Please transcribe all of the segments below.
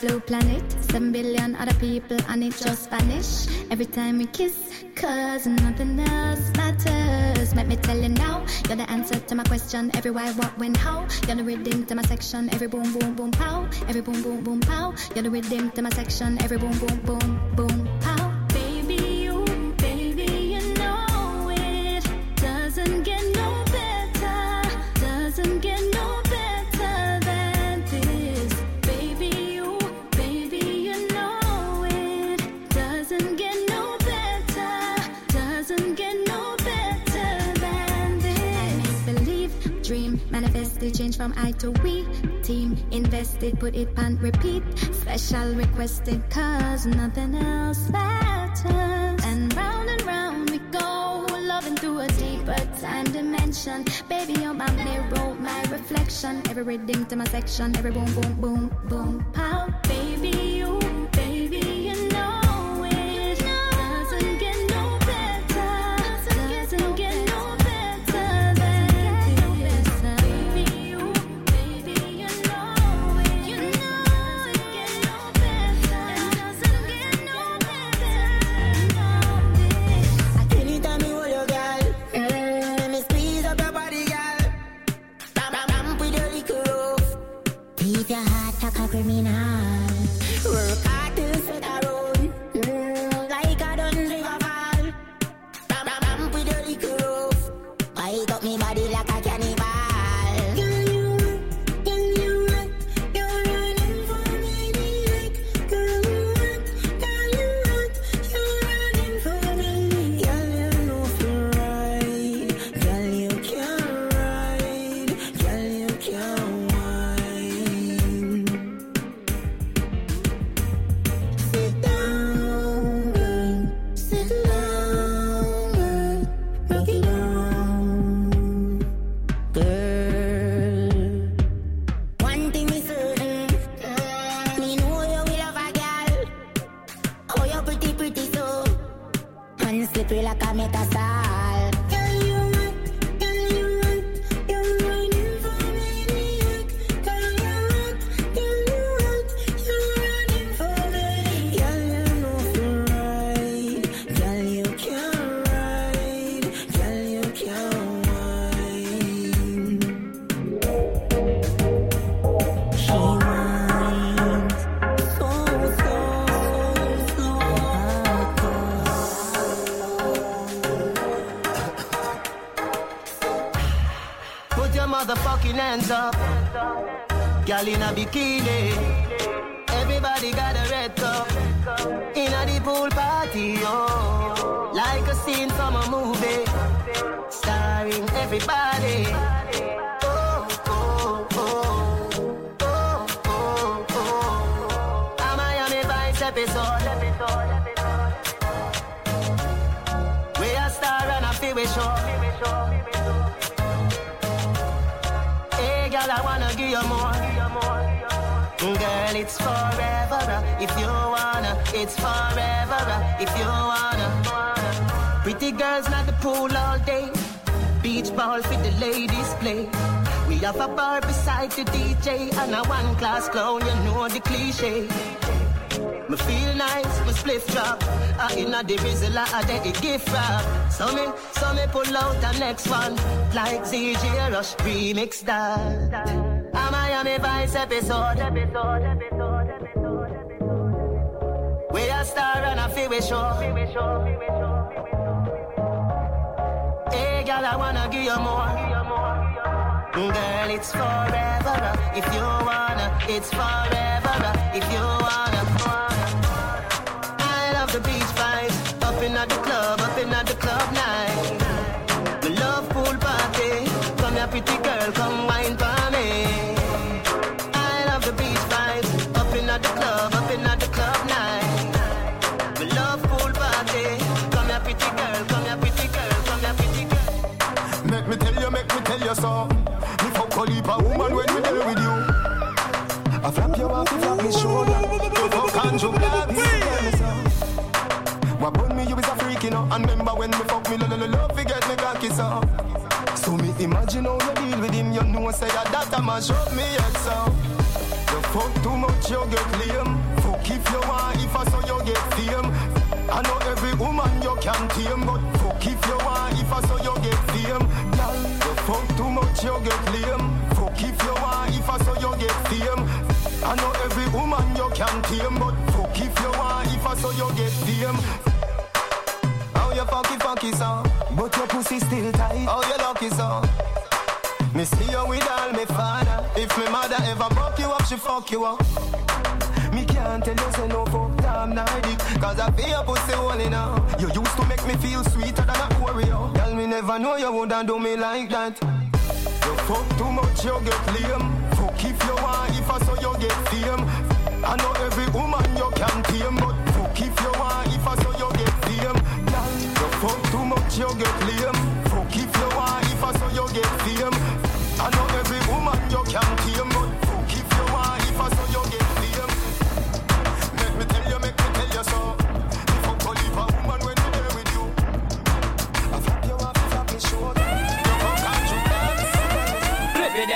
blue planet. Seven billion other people and it just vanish. Every time we kiss, cause nothing else matters. Let me tell you now, you're the answer to my question. Every why, what, when, how. You're the rhythm to my section. Every boom, boom, boom, pow. Every boom, boom, boom, pow. You're the rhythm to my section. Every boom, boom, boom, boom, manifested, change from I to we. Team invested, put it on repeat. Special requested, cause nothing else matters. And round and round we go, loving through a deeper time dimension. Baby, you're my mirror, my reflection. Every rhythm to my section, every boom, boom, boom, boom, pow. Baby, bikini. Everybody got a red cup. In a the pool party, oh. Like a scene from a movie. Starring everybody. Oh, oh, oh. Oh, oh, oh. A Miami Vice episode. We a star and a feel we show. Hey, girl, I wanna give you more. Girl, it's forever uh, if you wanna. It's forever uh, if you wanna. Pretty girls not the pool all day. Beach ball for the ladies play. We have a bar beside the DJ and a one class clown. You know the cliche. Me feel nice, me spliff drop. I inna the bizzle, I dey the gift wrap. So me, so me pull out the next one, like ZJ Rush remix that. Miami Vice episode. We a star and a feel we show. Hey, girl, I wanna give you more. Girl, it's forever if you wanna. It's forever if you wanna. Mash up me head so. You fuck too much, you get lame. Fuck if you want, if I saw you get fame. I know every woman you can tame, but fuck if you want, if I saw you get fame. Girl, you fuck too much, you get lame. Fuck if you want, if I saw you get fame. I know every woman you can tame, but fuck if you want, if I saw you get fame. You fucky fucky so, but your pussy still tight. How you lucky so? Me see you with all me father. If me mother ever buck you up, she fuck you up. Me can't tell you say no fuck damn Nordic Cause I feel your pussy holy now You used to make me feel sweeter than a Oreo. Tell me never know you wouldn't do me like that. You fuck too much, you get lame. Fuck if you want, if I saw you get fame. I know every woman you can tame But fuck if you want, if I saw you get fame. Girl, you fuck too much, you get lame. Fuck if you want, if I saw you get fame I know every woman you can't tame,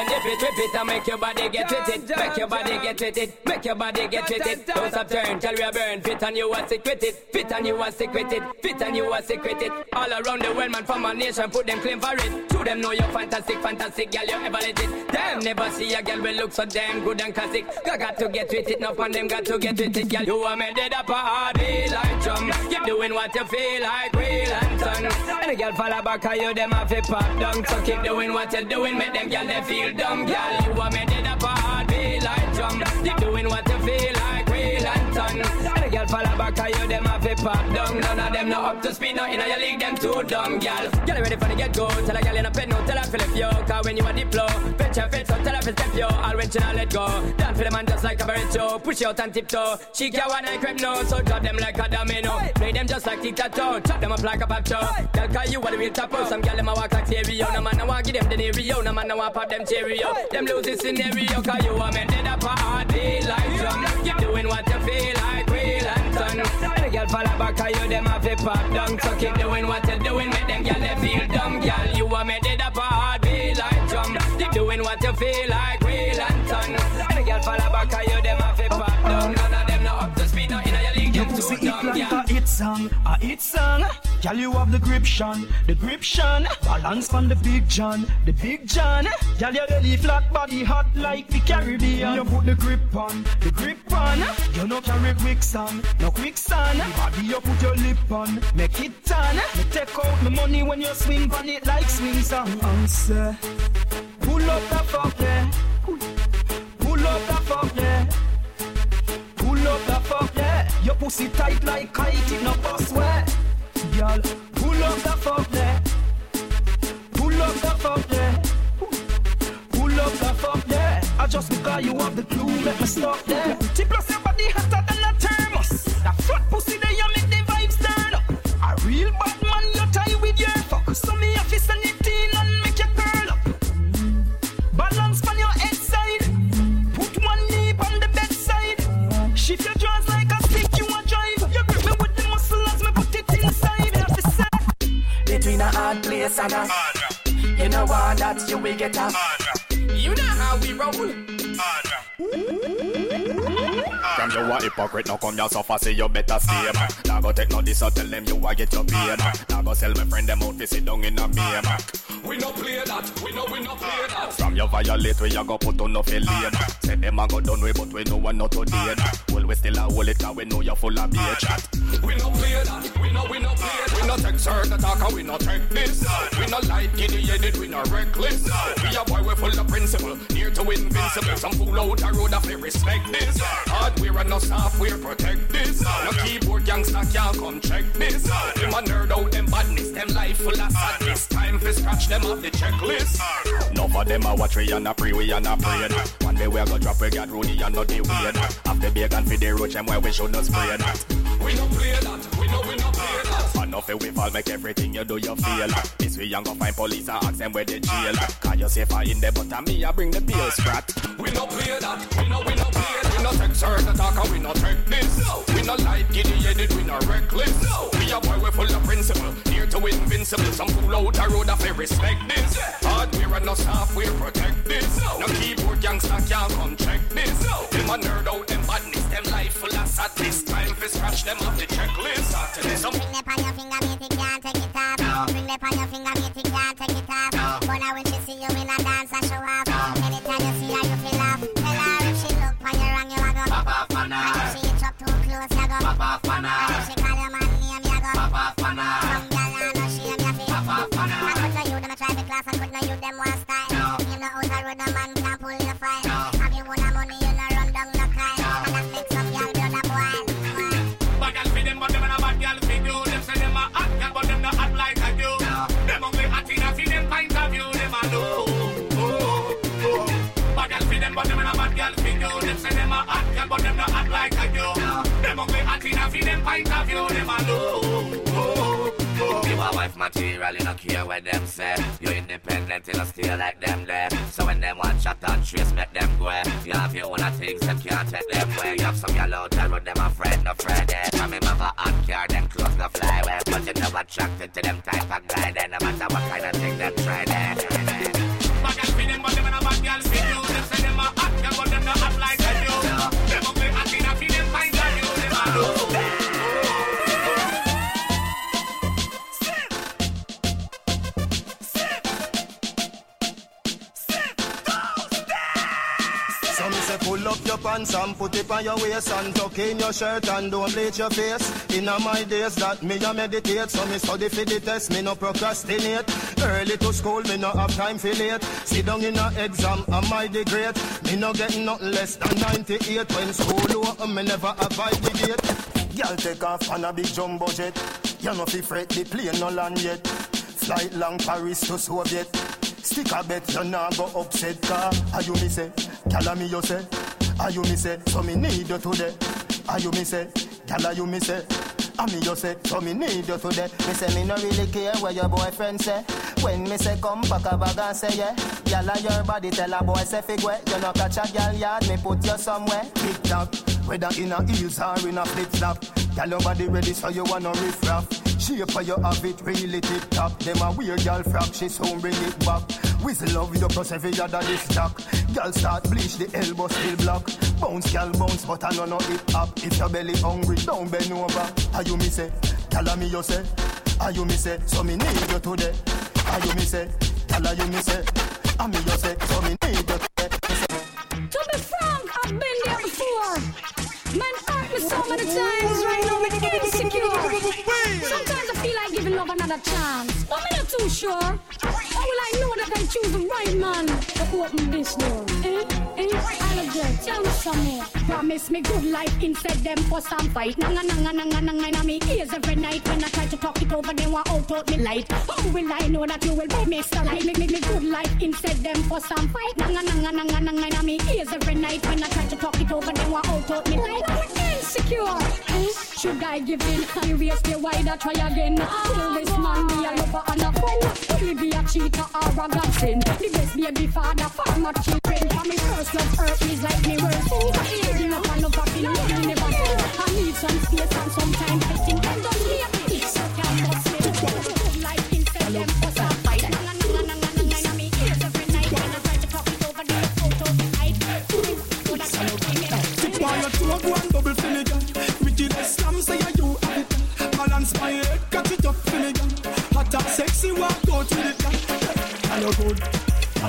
and dip it, rip it and make your body get with it. Make your body get with it. Make your body get with it. Don't stop turn, tell you burn. Fit and you sick with it. Fit and you sick with it. Fit and you sick with it. All around the world, man, from our nation, put them claim for it. To them know you're fantastic, fantastic, girl, you ever let it. Damn, never see a girl will look so damn good and classic. I got to get with it, enough on them got to get with it, girl. You are made it up a party like drum. Keep doing what you feel like, real and ton. And the girl fall back, cause you them have a pop down. So keep doing what you're doing, make them girl they feel dumb, girl. You are made it up a heartbeat like drum. Keep doing what you feel the girl fall back, cause you them have a pop down. None of them not up to speed, not in your league, them too dumb, girl. Girl, ready for the get go? Tell a girl in a pen, no, tell her feel if you. Cause when you are diplo, fetch her fit, so tell her to step yo. All when she not let go. Dance for the man just like a show. Push out and tiptoe. She can't want and no, so drop them like a domino. Play them just like tic-tac-toe. Chop them up like a pop show. Girl, cause you are the real top. Some girl them a walk like stereo. No man, no want give them the nereo. No man, no want pop them chereo. Them lose this scenario, cause you are meant to party like drum. Keep The back, cause you them have a pop down. So keep doing what you're doing, make them girl they feel dumb, girl. You are made it up a heartbeat like drum. Keep doing what you feel like, real and ton. The girl fall back, cause you them have a pop down. None of them not up to speed, not in your league, them too dumb, girl. a hit song, a hit song. Girl, you have the grip shon, the grip shon. Balance from the big John, the big John. Girl, your belly flat, body hot like the Caribbean. You put the grip on, the grip on. You no carry quicksand, no quicksand. Body you put your lip on, make it tan. Me take out the money when you swing on it like swing song. Answer. Pull up the fuck, yeah. Pull up the fuck, yeah. Pull up the fuck, yeah. Your pussy tight like kite, it no bust wet. Girl, pull up the fuck, yeah. Pull up the fuck, yeah. Pull up the fuck, yeah. I just because you have the clue, make me stop there. Pretty plus your hard and a You know what that you will get a a hypocrite, now come your suffer, say you better stay. Now go take no this, or tell them you a get your back. Now go sell my friend them out, fi sit down in a Maybach. We no play that, we know we no play that. From you violate, we a go put on no lane. Say them a go done way, but we know one not to today. Well, we still a hold it, cause we know you full of beer chat. We no play that, we know we no play that. We no take certain talk, and we no take this. We no like giddy headed, we no reckless. We a boy we full of principle, near to invincible. Some fool out the road, I feel respect this. Hardware and no software protect this. No keyboard gangster can't come check this. Them a nerd out them badness, them life full of sadness. Time for scratch them off the checklist. Enough of them a watch we and a pray, we and a pray. One day we a go drop, we got Rudy and not the weird. After bacon for the roach, and where we should not spray that. We no play that, we know we no play that. Enough of we fall, make everything you do you feel. This way you go find police and ask them where they jail. Cause you safer in there, but a me I bring the bill sprat. We no play that, we know we no. We no take certain talk, and we no take this. We no like giddy headed, we no reckless. We a boy we full of principle, near to invincible. Some fool out the road, I feel respect this. hardware and no software protect this. No, keyboard gangster can't come check this. No, them a nerd out them badness, them life full of sadness. Time for scratch them off the checklist. After this, some Bring it on your finger, mate, it can't take it off. Bring it on your finger, mate, material, you don't care what them say. You're independent, you don't steal like them there. So when them want shot and trace, make them go. You have your own things, them can't take them away. You have some yellow out there, road, them afraid, no afraid. eh. From have a hot car, them clothes go fly away. But you never attracted to them type of guy. Then no pull up your pants and put it on your waist and tuck in your shirt and don't bleach your face. In my days that me a meditate, so me study for the test, me no procrastinate. Early to school, me no have time for late. Sit down in a exam, am I the great? Me no getting nothing less than 98 when school over, me never avoid the gate. Girl take off on a big jumbo jet. You no fi fret, the plane no land yet. Flight long Paris to Soviet. Stick a bet you nah go upset car. Are you me say? Call me you say. Are you me say? So me need you today. Are you me say? Call you me say. I me you say, so me need you today. Me say me no really care what your boyfriend say. When me say come pack a bag and say yeah, gyal a your body tell a boy say fig way. You no catch a gyal yard, me put you somewhere. Tick tock, whether in a heels or in a flip flop. Gyal your body ready so you wanna riff raff. Shape for you have it really tip top. Them a weird gyal frack, she soon bring it back. Whistle love you plus every other this jack. Gyal start bleach the elbow still block. Bounce gyal bounce but I know no hip hop. If your belly hungry, don't bend over. Are you me say? Tell me you say. Are you me say? So me need you today. Are you me say? Tell you me say. I me you say? So me need you today. To be frank, I've been there before. Man so many times, right now I'm insecure. Sometimes I feel like giving love another chance, but I'm not too sure. How will I know that I choose the right man to open this door? Eh? Eh? Allergy, tell me some more. Promise me good life instead them for some fight. Nanga nanga nanga nanga in me ears every night when I try to talk it over. Then want out out me light. How will I know that you will be Mr. Right? Make, make me good life instead them for some fight. Nanga nanga nanga nanga in me ears every night when I try to talk it over. Then want out out me light. Insecure. Eh? Should I give in? Serious, the why that try again? Will this man he be a cheater or a godsend? The best baby father for my children. For me first love hurt is like me worst. Giving up and love a feeling me. I need some space and some time. I think I'm done here. You good.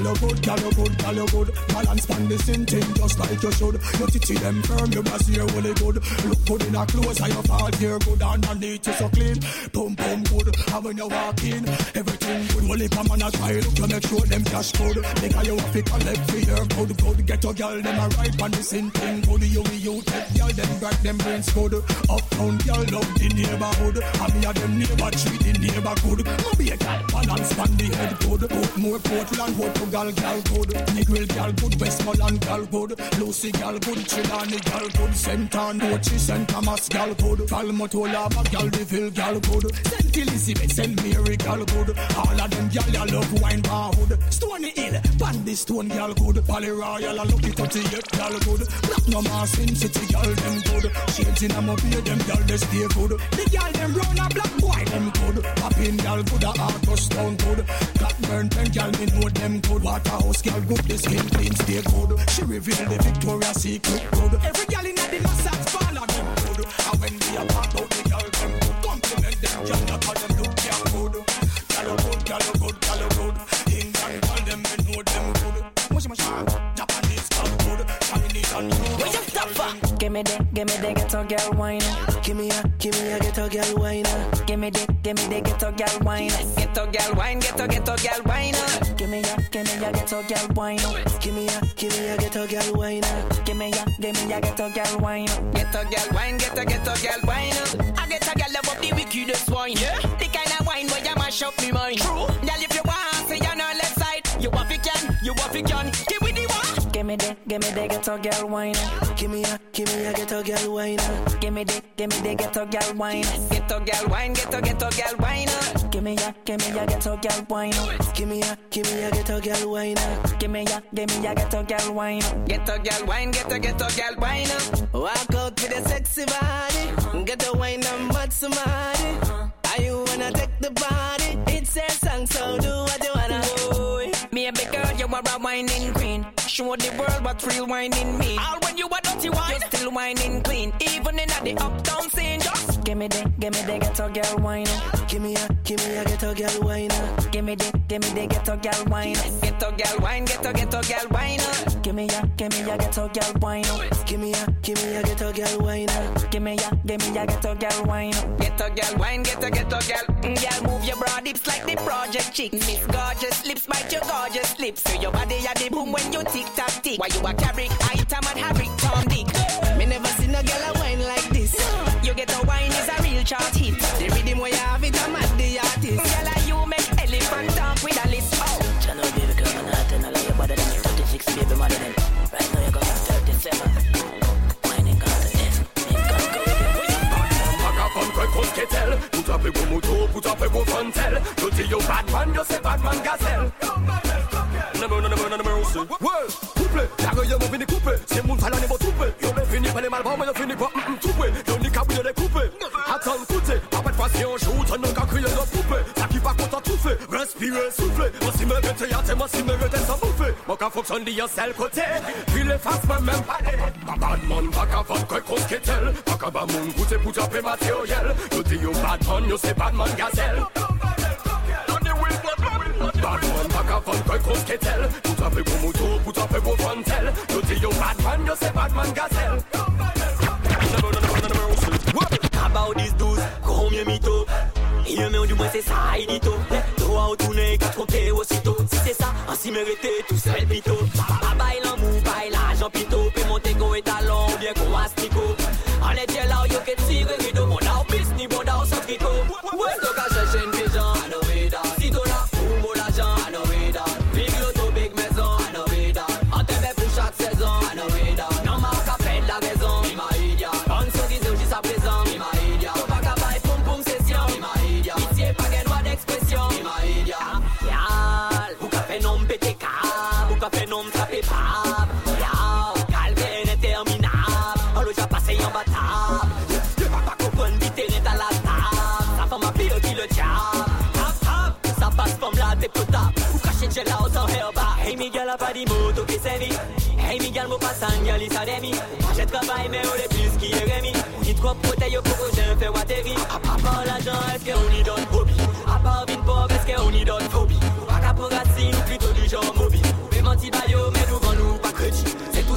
Girl, you good, girl, you good, girl, you good. Balance pan the same thing just like you should. Your titty them firm, your brass here really good. Look good in a clothes, and your fall here good. Underneath you so clean, boom boom good. And when you walk in, everything good. Well, if on a try, look you make sure them cash good. Because you have to collect for your good, good. Get your girl them a right on the same thing good. You you take girl them back them brains good. Uptown girl love the neighborhood. And me a them neighbor treat the neighbor good. No be a girl balance pan the head good. Put more Portland, Portugal girl good. Negril girl good, Westmoreland girl good. Lucy girl good, Chilani girl good. St. Anochi, St. Thomas girl good. Falmouth, girl, Deville girl good. St. Elizabeth, St. Mary girl good. All of them girl ya love wine bar hood. Stony Hill, Bandy Stone girl good. Pally Royal, up to you girl good. Black no more Sin City girl them good. Shades in a mobile them girl they stay good. The girl them brown and black boy them good. Pop Philippine gal good a heart to stone good. Got burn pen gal me know them good. Waterhouse gal good the skin clean stay good. She reveal the Victoria's Secret good. Every gal in the massage parlor them good. And when we a talk about the gal them good, compliment them gal not call them look gal good. Gal good, gal good, gal good. England call them me know them good. Mush mush ah, Japanese gal good. Chinese and good. Where you stop for? Give me that, give me that ghetto girl wine. Give me a, give me a ghetto girl wine. Give me that, give me that ghetto girl wine. Ghetto girl wine, ghetto ghetto girl wine. Give me a, give me a ghetto girl wine. up. Give me a, give me a ghetto girl wine. up. Give me a, give me a ghetto girl wine. up. Ghetto girl wine, ghetto ghetto girl wine. I get a girl love up the wickedest wine. Yeah. The kind of wine where you mash up me mind. True. Girl, if you want, say you're not left side. You want it can, you want it can. Give me the one. Give me the, give me the ghetto girl wine. Give me a, give me a ghetto girl wine. Give me the, give me the ghetto girl wine. Ghetto girl wine, ghetto ghetto girl wine. Give me a, give me a ghetto girl wine. Give me a, give me a ghetto girl wine. Give me a, give me a ghetto girl wine. Ghetto girl wine, ghetto ghetto girl wine. Walk out with a sexy body. Get the wine and mud somebody. Are you wanna take the body? It's a song, so do what you wanna. Boy. Big girl, you are a whining queen. Show the world what real whining mean. All when you are dirty wine, you still whining clean. Even in the uptown scene, just give me the, give me the ghetto girl wine. Give me a, give me a ghetto girl wine. Give me the, give me the ghetto girl wine. Ghetto girl wine, ghetto ghetto girl wine. Give me a, give me a ghetto girl wine. Give me a, give me a ghetto girl wine. Give me a, give me a ghetto girl wine. Ghetto girl wine, ghetto ghetto girl. Mm, Girl, move your broad hips like the project chick. Miss gorgeous lips, bite your gorgeous lips. So your body a the boom when you tick tock tick. Why you a carry item and Harry Tom Dick? Me never seen a girl a wine like this. You get a wine is a real chart hit. The rhythm where you have it, I'm at the artist. Girl, like you make elephant talk with a list. Oh. Channel baby girl, man, I tell you better than 36 baby mother than Right now you got 37 Whining got the F Make God go Vagabond quoi qu'on qu'est-elle Tout à fait beau moto, tout à fait beau frontel Je dis yo Batman, yo c'est Batman gazelle Number, number, number, number aussi Ouais, couple, la gueule m'a fini coupé C'est mon talent n'est pas toupé Yo me fini par les malbons, mais yo fini par mm, mm, toupé Yo ni qu'à bouiller les coupés Attends, écoutez, pas de passion, joue, t'en as qu'à crier notre poupée Ça qui va content tout fait, respirer, souffler Moi si me rete, y'a t'es, moi si me rete, sans bouffer Moi qu'à fonctionne, y'a seul côté Puis les faces, moi même pas les Batman, vagabond, quoi qu'on qu'est-elle Vagabond, goûter pour taper matériel Yo dis yo Batman, yo c'est Batman gazelle Badman bagavan kwen kous ketel Nou trape gwo moutou pou trape gwo frontel Yo di yo badman yo se badman gazel About these dudes, koumye mito. Yon men ou di mwen se sa idito To a ou toune, kat konte osito Si se sa, ansi merete tout sel pito A bay lan mou, bay la jan pito Pe monte kon etalon, ou bien kon astiko An etye la ou yo ke tire rido Mon da ou pis, ni bon da ou santriko imbattable. Yeah, calme et interminable. On le déjà passé imbattable. Je vas pas comprendre vite est à la table. La femme a pire qui le diable. Tap, ça passe comme la dépotable. Ou caché de là, on s'en Hey Miguel a pas dit mot, tout qui Hey Miguel, mon passant, y'a l'isademi. J'ai travaillé, mais on est plus qui est Rémi. Ni trop protège au coco, j'ai fait Wateri. À part l'argent, est-ce qu'on y donne hobby? À part vine pauvre, est-ce qu'on y donne phobie? Pas qu'à progresser, plutôt du genre mobile. Mais menti, baillot, mais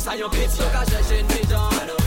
ça y'en petit Donc à chercher une pigeon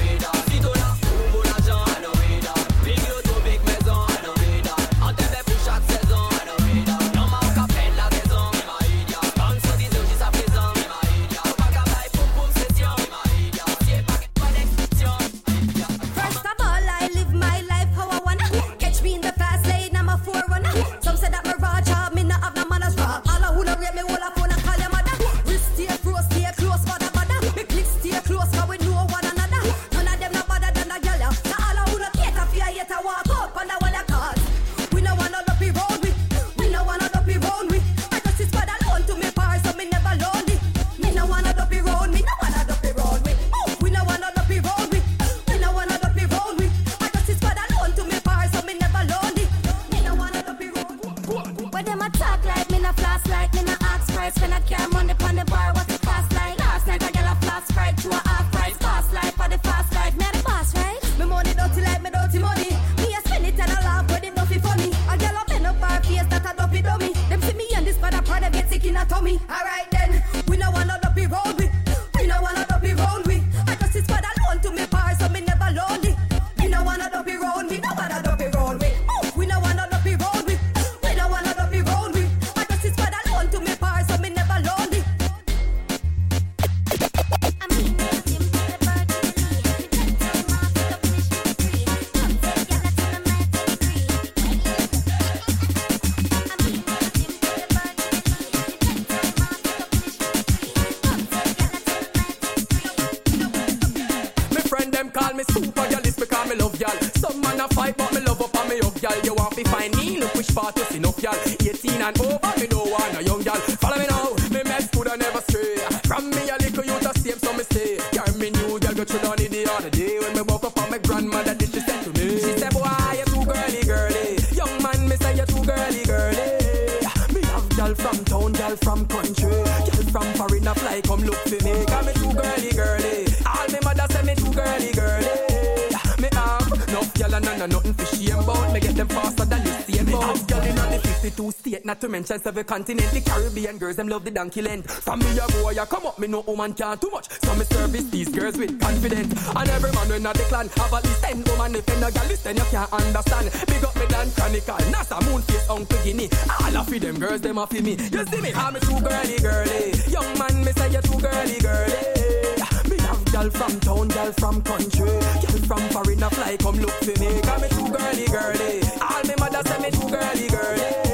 Girls them love the donkey length. From me a boy, I come up, me no woman can't too much. So me service these girls with confidence. And every man when not the clan have at least ten woman. If you no girl listen, you can't understand. Big up me Dan Chronicle, NASA Moonface, Uncle Guinea. All of them girls them off me. You see me, how me too girly girly. Young man, me say you too girly girly. Me have girl from town, girl from country, girl from foreign a fly come look for me. Got me too girly girly. All me mother say me too girly girly.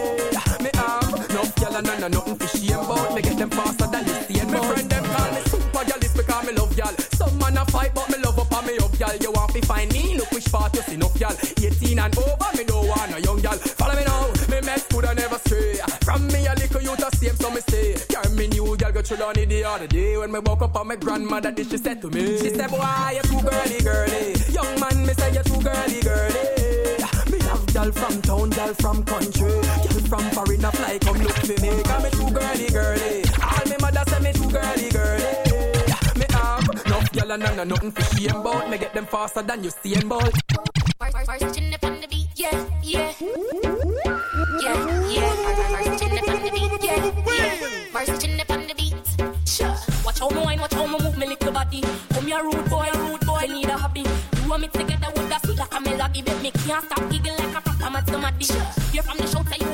Girl and of nothing for shame about. Me get them faster than you see Me friend them call me super girlist because me love y'all. Some man a fight but me love up and me up y'all. You want to find me? Look which part you see enough y'all. 18 and over, me no want a young y'all. Follow me now, me mess good and never stray. From me a little youth a same so me stay. Carry me new girl go through down in the other day when me woke up on my grandmother did she said to me. She said boy you too girly girly. Young man me say you too girly girly. Have girl from town, girl from country, girl from foreign a fly come look for me. Got me too girly girly. All me mother say me too girly girly. Enough girl and none of nothing for shame about. Me get them faster than you see ball. Chin up on the beat, yeah, yeah. Yeah, yeah. Chin up on the beat, yeah, yeah. Chin up on the beat. Sure. Watch how me wine, watch how me move me little body. Come here, rude boy, rude boy. Need a hobby. You want me together with that sweet a melody. Make me can't stop giggle like a proper mad somebody. You're from the show, say you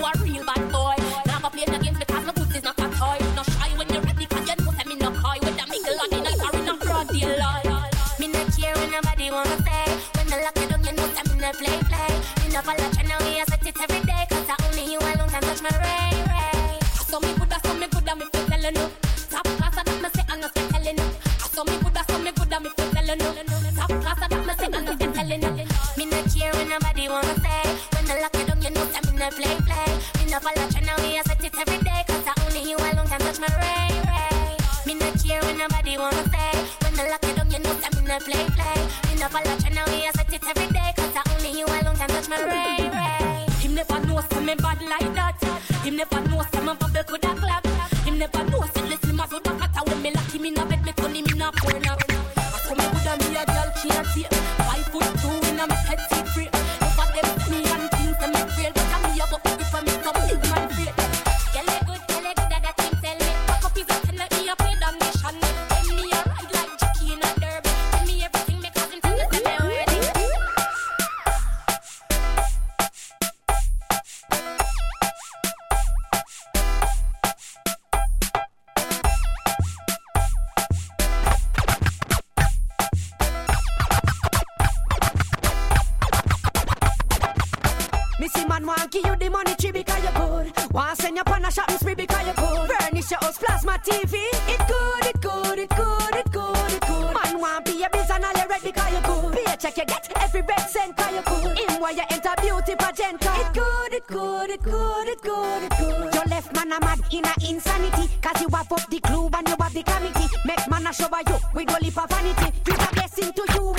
play play. Me no follow trend, now we set it every day. Cause I only you alone can touch my ray ray. Him never know say me bad like that. Him never know say my bubble coulda you enter beauty pageant. It good, it good, it good, it good, it good. Your left man a mad in a insanity. Cause you have up the clue and you have the committee. Make man a show by you with all of vanity. Give a blessing to humanity.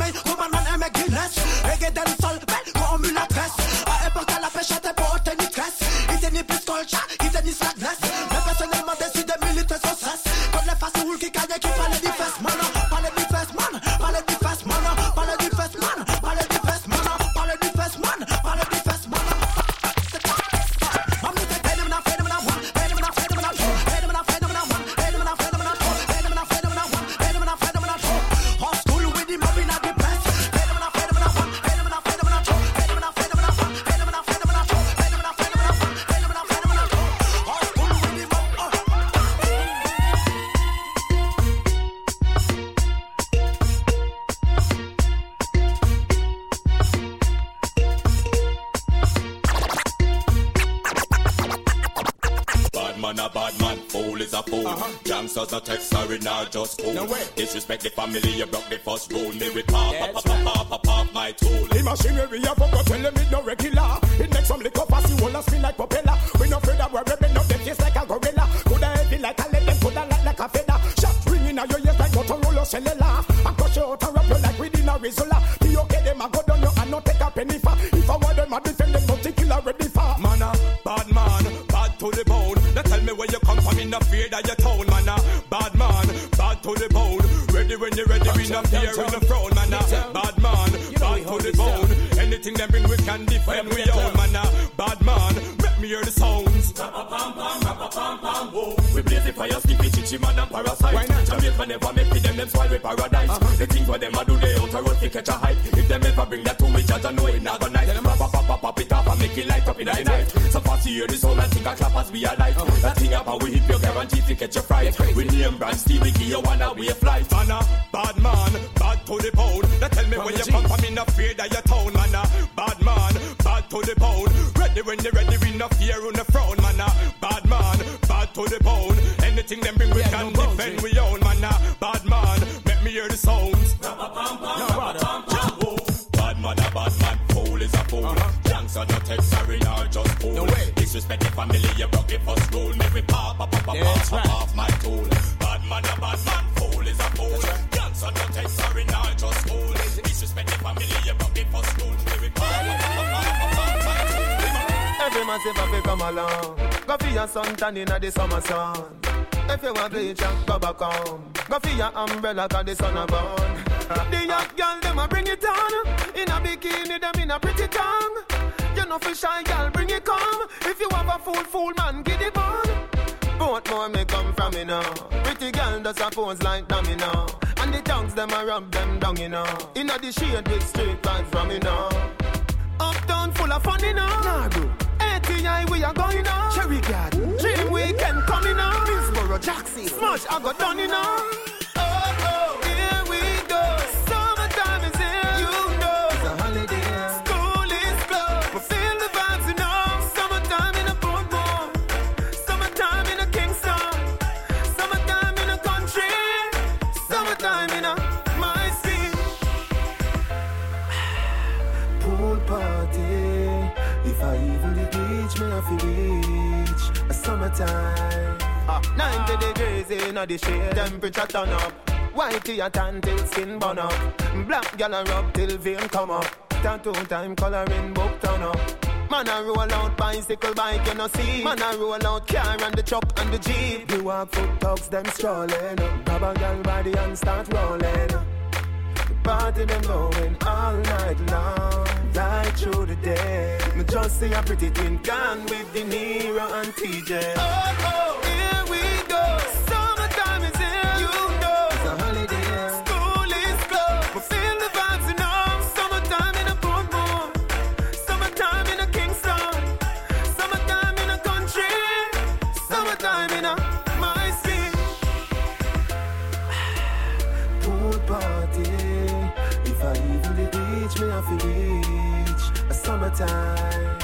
mine. Me with pop, pop, pop, pop, pop, pop, my tool. The machinery I forgot tell them it no regular. It makes some liquor pass you all spin like propeller. We no afraid that we're ripping up them face like a gorilla. Coulda heavy like a lead, them coulda light like a feather. Shot ringing out your ears like Motorola cellular. I crush you out and wrap you like within a Rizla. Be okay, them a go down you and not take a penny for. If I want them, I defend them, you're ready, we not fear in the front, man. Bad man, bad to the bone. Anything them bring, we can defend, we own, man. Bad man, let me hear the sounds. We blaze the fire, stick it, chichi man and parasite. Jamaica never make it, them them with paradise. Uh-huh. The things what them a do, they out a road to catch a hype. If them ever bring that to me, judge, I know it not gonna night. Them pop, pop, pop, pop it up and make it light up in the night. So you hear the sound and think a clap as we alive. Uh-huh. That thing up and we hit your guarantee to catch your fright. We name brand Steve, we give you one away flight. Man, a bad man, bad to the bone. They tell me when you come from in the fear that your town, man. A bad man, bad to the bone. Ready when you ready, we no fear on the front, man. A bad man, bad to the bone. Anything them bring, we yeah, can no defend we own, family, you broke the first rule. Make me pop, pop, pop, pop, pop, pop off my tool. Bad man, a bad man, fool is a fool. Gangster, no text, sorry, now just fool. Disrespect the family, you broke the first rule. Make me pop, pop, pop, pop, pop, pop, my tool. Every man say, "Papi, come along." Go for your sun tan inna the summer sun. If you want bleach, go back home. Go for your umbrella, cause the sun a burn. the young girl, them a bring it on. In a bikini, them in a pretty tongue. You know for shy girl, bring it come. If you have a fool, fool man, get it on. Both more may come from me now. Pretty girl does a pose like dummy now. And the tongues them a rub them down, you know. Inna the shade with straight vibes from me now. Uptown full of fun, you know. Nah, bro. ATI we are going on. Cherry Garden. Dream Weekend coming on. Hillsborough, Jackson. Smash, I got done, you know. Summertime. Uh, 90 degrees in the shade, temperature turn up. Whitey a tan till skin burn up. Black gal a rub till vein come up. Tattoo time coloring book turn up. Man a roll out bicycle bike, you know see. Man a roll out car and the truck and the jeep. The walk foot dogs them strolling. Grab a gal body and start rolling. The party them going all night long, right through the day. Me just see a pretty twin gone with De Niro and TJ. Oh, oh, time.